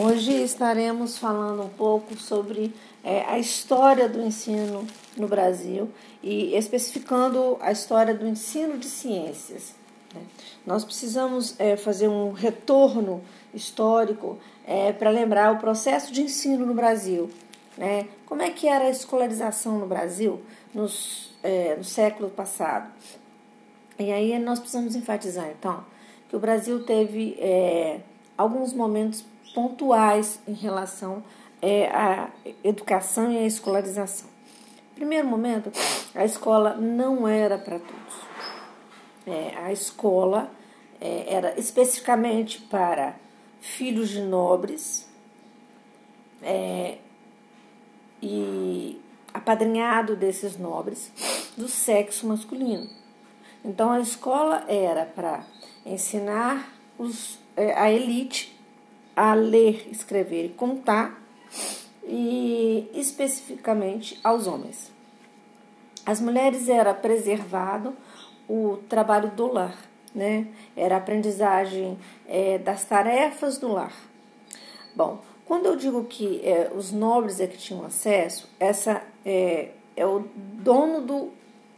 Hoje estaremos falando um pouco sobre é, a história do ensino no Brasil e especificando a história do ensino de ciências. Né? Nós precisamos é, fazer um retorno histórico é, para lembrar o processo de ensino no Brasil. Né? Como é que era a escolarização no Brasil nos, é, no século passado? E aí nós precisamos enfatizar, então, que o Brasil teve é, alguns momentos pontuais em relação é, à educação e à escolarização. Primeiro momento, a escola não era para todos. É, a escola é, era especificamente para filhos de nobres é, e apadrinhado desses nobres do sexo masculino. Então a escola era para ensinar os, é, a elite a ler, escrever e contar, e especificamente aos homens. As mulheres era preservado o trabalho do lar, né? Era a aprendizagem é, das tarefas do lar. Bom, quando eu digo que é, os nobres é que tinham acesso, essa é, é o dono do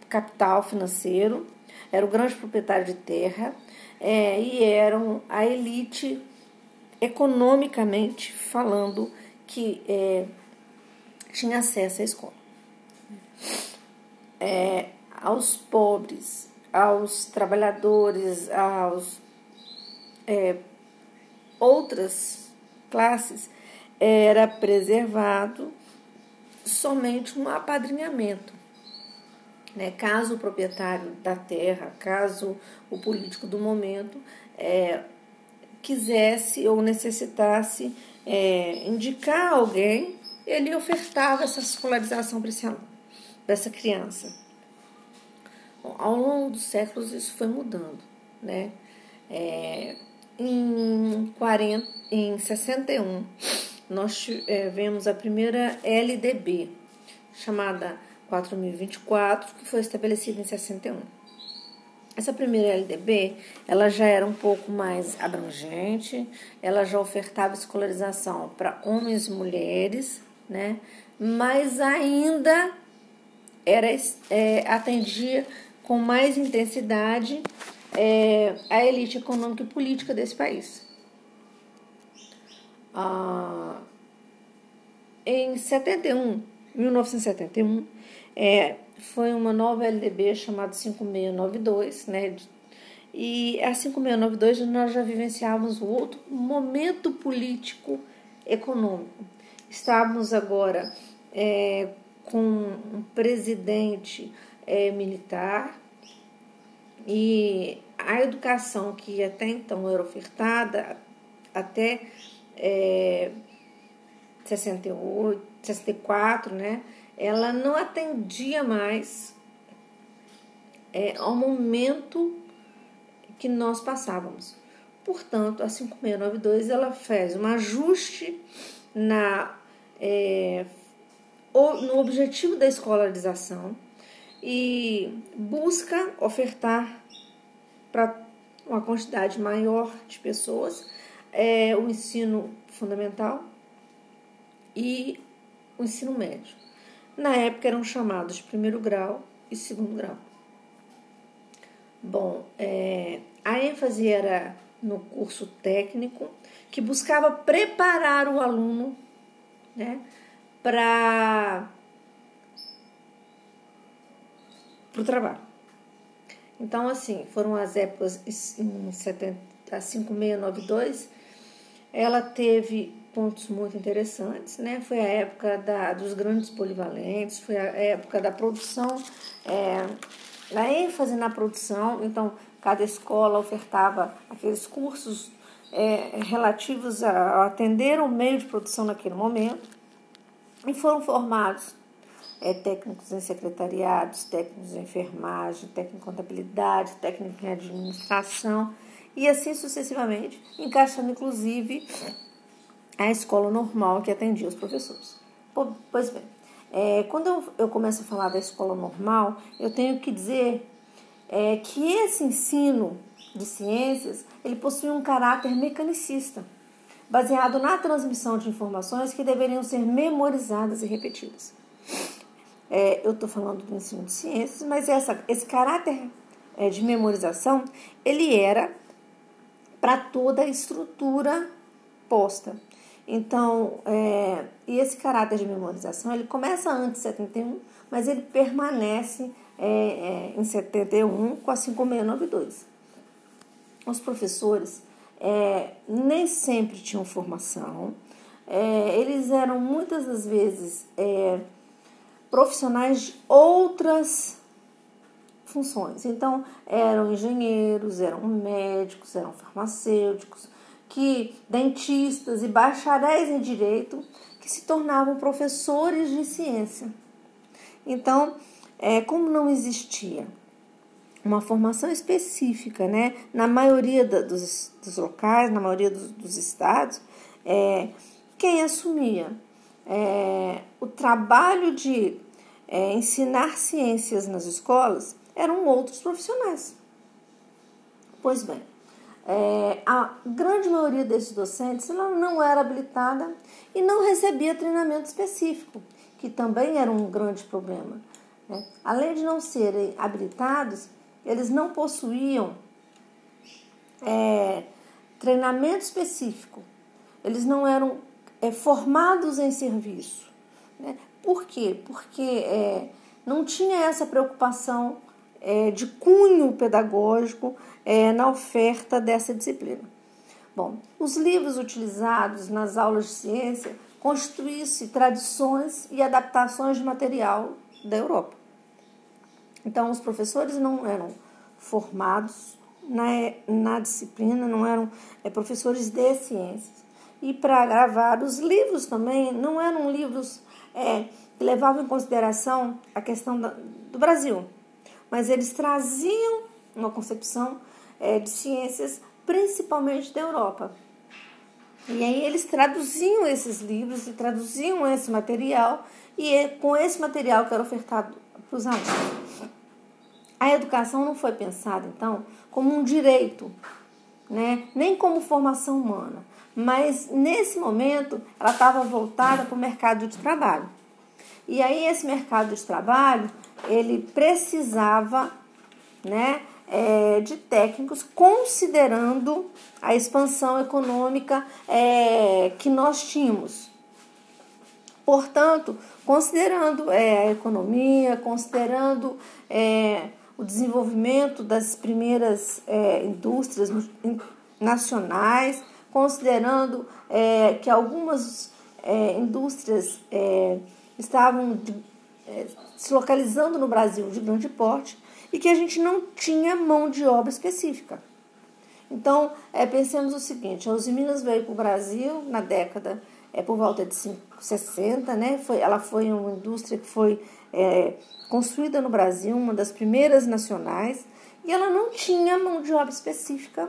capital financeiro, era o grande proprietário de terra é, e eram a elite economicamente falando, que é, tinha acesso à escola. É, aos pobres, aos trabalhadores, aos é, outras classes, era preservado somente um apadrinhamento. Né? Caso o proprietário da terra, caso o político do momento é, quisesse ou necessitasse é, indicar alguém, ele ofertava essa escolarização para esse aluno, para essa criança. Bom, ao longo dos séculos isso foi mudando, né? É, em, 40, em 61, nós é, vemos a primeira LDB, chamada 4024, que foi estabelecida em 61. Essa primeira LDB, ela já era um pouco mais abrangente, ela já ofertava escolarização para homens e mulheres, né? Mas ainda era é, atendia com mais intensidade é, a elite econômica e política desse país. Ah, em 71, 1971, é, foi uma nova LDB chamada 5692, né? E a 5692 nós já vivenciávamos outro momento político econômico. Estávamos agora é, com um presidente é, militar e a educação que até então era ofertada até é, 68, 64, né? Ela não atendia mais é, ao momento que nós passávamos. Portanto, a 5692 ela fez um ajuste na, é, no objetivo da escolarização e busca ofertar para uma quantidade maior de pessoas é, o ensino fundamental e o ensino médio. Na época eram chamados primeiro grau e segundo grau. Bom, é, a ênfase era no curso técnico, que buscava preparar o aluno né, para o trabalho. Então, assim, foram as épocas em 70, a 5692, ela teve pontos muito interessantes, né? Foi a época da, dos grandes polivalentes, foi a época da produção, é, da ênfase na produção. Então, cada escola ofertava aqueles cursos é, relativos a, atender o meio de produção naquele momento. E foram formados é, técnicos em secretariados, técnicos em enfermagem, técnico em contabilidade, técnico em administração e assim sucessivamente, encaixando inclusive a escola normal que atendia os professores. Pois bem, é, quando eu, eu, começo a falar da escola normal, eu tenho que dizer é, que esse ensino de ciências ele possui um caráter mecanicista. baseado na transmissão de informações que deveriam ser memorizadas e repetidas. É, eu estou falando do ensino de ciências, mas essa, esse caráter é, de memorização, ele era para toda a estrutura posta. Então, é, e esse caráter de memorização, ele começa antes de 71, mas ele permanece é, é, em 71 com a 5692. Os professores é, nem sempre tinham formação, é, eles eram muitas das vezes é, profissionais de outras funções. Então, eram engenheiros, eram médicos, eram farmacêuticos, que dentistas e bacharéis em direito que se tornavam professores de ciência. Então, é, como não existia uma formação específica, né, na maioria da, dos, dos, locais, na maioria dos, dos estados, é, quem assumia é, o trabalho de é, ensinar ciências nas escolas eram outros profissionais. Pois bem, é, a grande maioria desses docentes não era habilitada e não recebia treinamento específico, que também era um grande problema. Né? Além de não serem habilitados, eles não possuíam é, treinamento específico, eles não eram é, formados em serviço. Né? Por quê? Porque é, não tinha essa preocupação é, de cunho pedagógico é, na oferta dessa disciplina. Bom, os livros utilizados nas aulas de ciência constituíam-se tradições e adaptações de material da Europa. Então, os professores não eram formados na, na disciplina, não eram é, professores de ciências. E para gravar os livros também, não eram livros é, que levavam em consideração a questão da, do Brasil, mas eles traziam uma concepção é, de ciências, principalmente da Europa. E aí eles traduziam esses livros e traduziam esse material, e é com esse material que era ofertado para os alunos. A educação não foi pensada, então, como um direito, né? nem como formação humana, mas nesse momento ela estava voltada para o mercado de trabalho. E aí esse mercado de trabalho ele precisava né, é, de técnicos considerando a expansão econômica é, que nós tínhamos. Portanto, considerando é, a economia, considerando é, o desenvolvimento das primeiras é, indústrias nacionais, considerando é, que algumas indústrias estavam se localizando no Brasil de grande porte e que a gente não tinha mão de obra específica. Então, é, pensemos o seguinte: a Uzi Minas veio para o Brasil na década, é, por volta de 60, né? Foi, ela foi uma indústria que foi é, construída no Brasil, uma das primeiras nacionais, e ela não tinha mão de obra específica.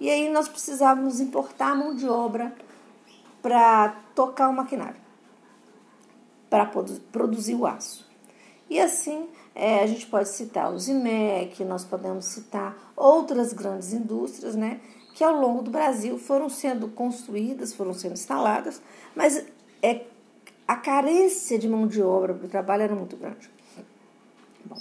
E aí nós precisávamos importar mão de obra para tocar o maquinário, para produzir o aço. E assim é, a gente pode citar o Zimec, nós podemos citar outras grandes indústrias, né, que ao longo do Brasil foram sendo construídas, foram sendo instaladas, mas é, a carência de mão de obra para o trabalho era muito grande. Bom,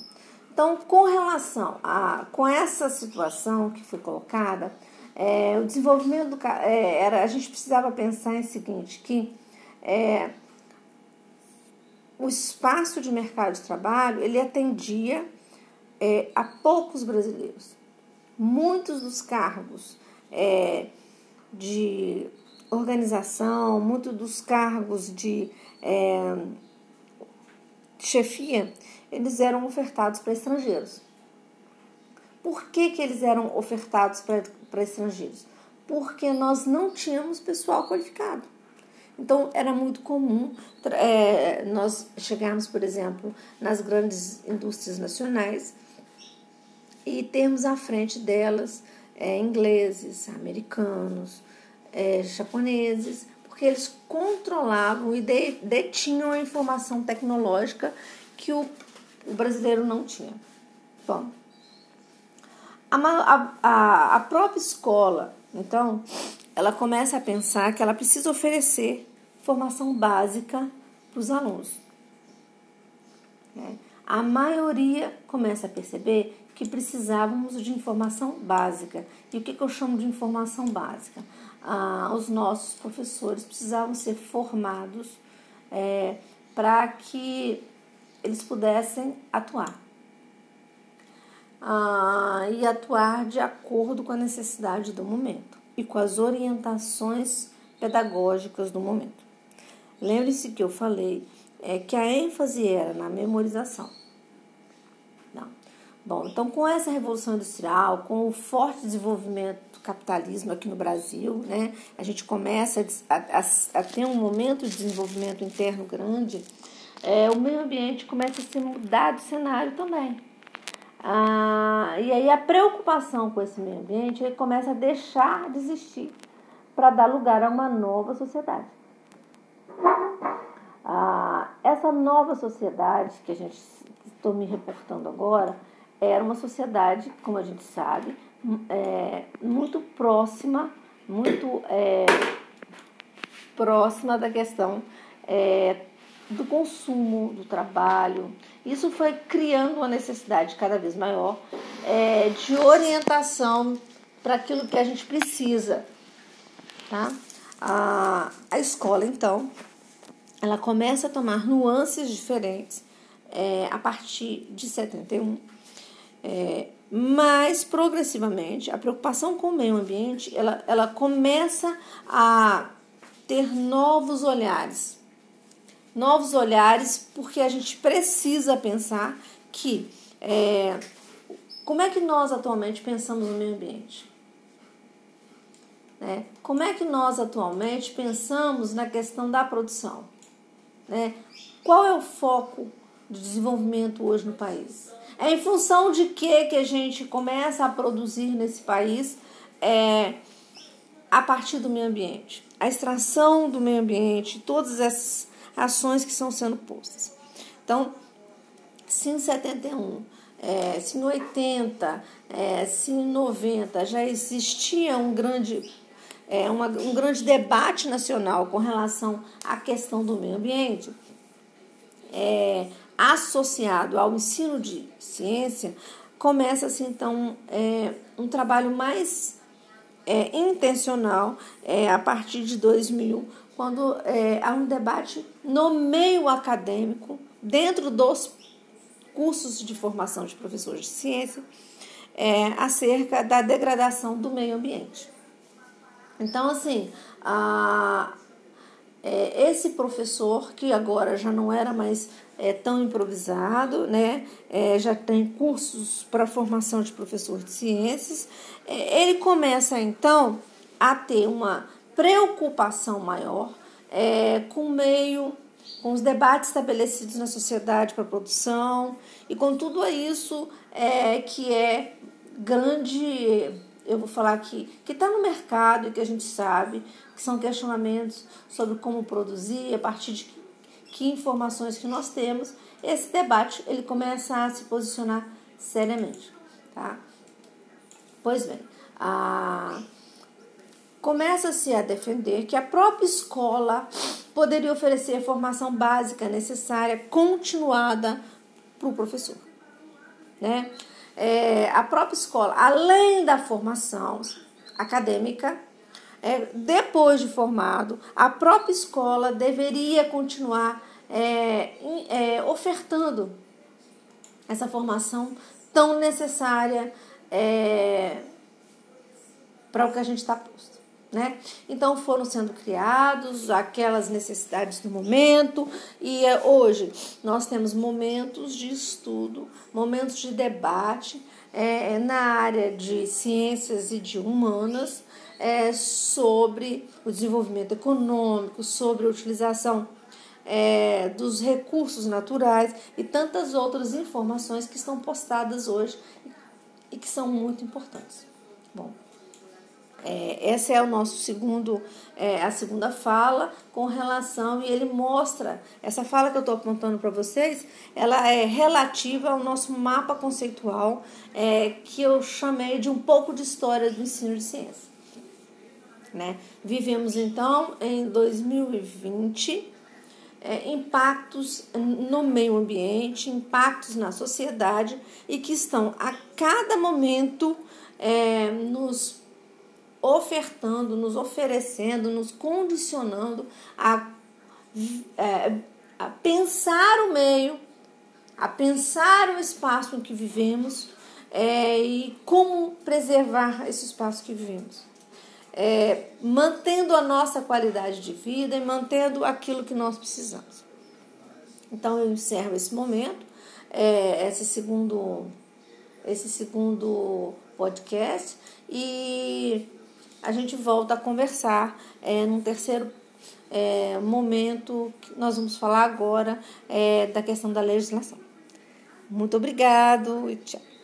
então, com relação a com essa situação que foi colocada, é, o desenvolvimento do é, era a gente precisava pensar em seguinte que é, o espaço de mercado de trabalho ele atendia é, a poucos brasileiros. Muitos dos cargos é, de organização, muitos dos cargos de é, chefia, eles eram ofertados para estrangeiros. Por que, que eles eram ofertados para estrangeiros? Porque nós não tínhamos pessoal qualificado. Então, era muito comum é, nós chegarmos, por exemplo, nas grandes indústrias nacionais e termos à frente delas é, ingleses, americanos, é, japoneses, porque eles controlavam e detinham a informação tecnológica que o, o brasileiro não tinha. Bom, a, a, a própria escola, então, ela começa a pensar que ela precisa oferecer formação básica para os alunos. É. A maioria começa a perceber que precisávamos de informação básica. E o que, que eu chamo de informação básica? Ah, os nossos professores precisavam ser formados é, para que eles pudessem atuar. Ah, e atuar de acordo com a necessidade do momento e com as orientações pedagógicas do momento. Lembre-se que eu falei é, que a ênfase era na memorização. Não. Bom, então com essa revolução industrial, com o forte desenvolvimento do capitalismo aqui no Brasil, né, a gente começa a, a, a ter um momento de desenvolvimento interno grande, é, o meio ambiente começa a ser mudado de cenário também. Ah, e aí a preocupação com esse meio ambiente ele começa a deixar de existir para dar lugar a uma nova sociedade. Ah, essa nova sociedade que a gente estou me reportando agora era uma sociedade, como a gente sabe, é, muito próxima, muito é, próxima da questão é, do consumo, do trabalho. Isso foi criando uma necessidade cada vez maior é, de orientação para aquilo que a gente precisa. Tá? A, a escola, então, ela começa a tomar nuances diferentes é, a partir de 71. É, mas progressivamente a preocupação com o meio ambiente ela, ela começa a ter novos olhares novos olhares, porque a gente precisa pensar que é, como é que nós atualmente pensamos no meio ambiente? Né? Como é que nós atualmente pensamos na questão da produção? Né? Qual é o foco de desenvolvimento hoje no país? É em função de que que a gente começa a produzir nesse país é, a partir do meio ambiente? A extração do meio ambiente, todas essas ações que estão sendo postas. Então, se em 71, é, se em 80, é, se em 90 já existia um grande, é, uma, um grande debate nacional com relação à questão do meio ambiente, é, associado ao ensino de ciência, começa-se então é, um trabalho mais é, intencional é, a partir de 2000 quando é, há um debate no meio acadêmico, dentro dos cursos de formação de professores de ciência, é, acerca da degradação do meio ambiente. Então, assim, a, é, esse professor, que agora já não era mais é, tão improvisado, né, é, já tem cursos para formação de professor de ciências, é, ele começa então a ter uma preocupação maior é, com o meio, com os debates estabelecidos na sociedade para a produção e com tudo isso é, que é grande, eu vou falar aqui, que está no mercado e que a gente sabe que são questionamentos sobre como produzir, a partir de que informações que nós temos, esse debate ele começa a se posicionar seriamente, tá? Pois bem, a começa-se a defender que a própria escola poderia oferecer a formação básica necessária, continuada para o professor. Né? É, a própria escola, além da formação acadêmica, é, depois de formado, a própria escola deveria continuar é, é, ofertando essa formação tão necessária é, para o que a gente está posto. Né? Então foram sendo criados aquelas necessidades do momento e é, hoje nós temos momentos de estudo, momentos de debate é, na área de ciências e de humanas é, sobre o desenvolvimento econômico, sobre a utilização é, dos recursos naturais e tantas outras informações que estão postadas hoje e que são muito importantes. Bom, é, essa é o nosso segundo, é, a segunda fala com relação e ele mostra essa fala que eu estou apontando para vocês, ela é relativa ao nosso mapa conceitual é, que eu chamei de um pouco de história do ensino de ciência. Né? Vivemos então em 2020 é, impactos no meio ambiente, impactos na sociedade e que estão a cada momento é, nos ofertando, nos oferecendo, nos condicionando a, é, a pensar o meio, a pensar o espaço em que vivemos é, e como preservar esse espaço que vivemos. É, mantendo a nossa qualidade de vida e mantendo aquilo que nós precisamos. Então eu encerro esse momento, é, esse segundo, esse segundo podcast e a gente volta a conversar é, num terceiro é, momento que nós vamos falar agora é, da questão da legislação. Muito obrigado e tchau.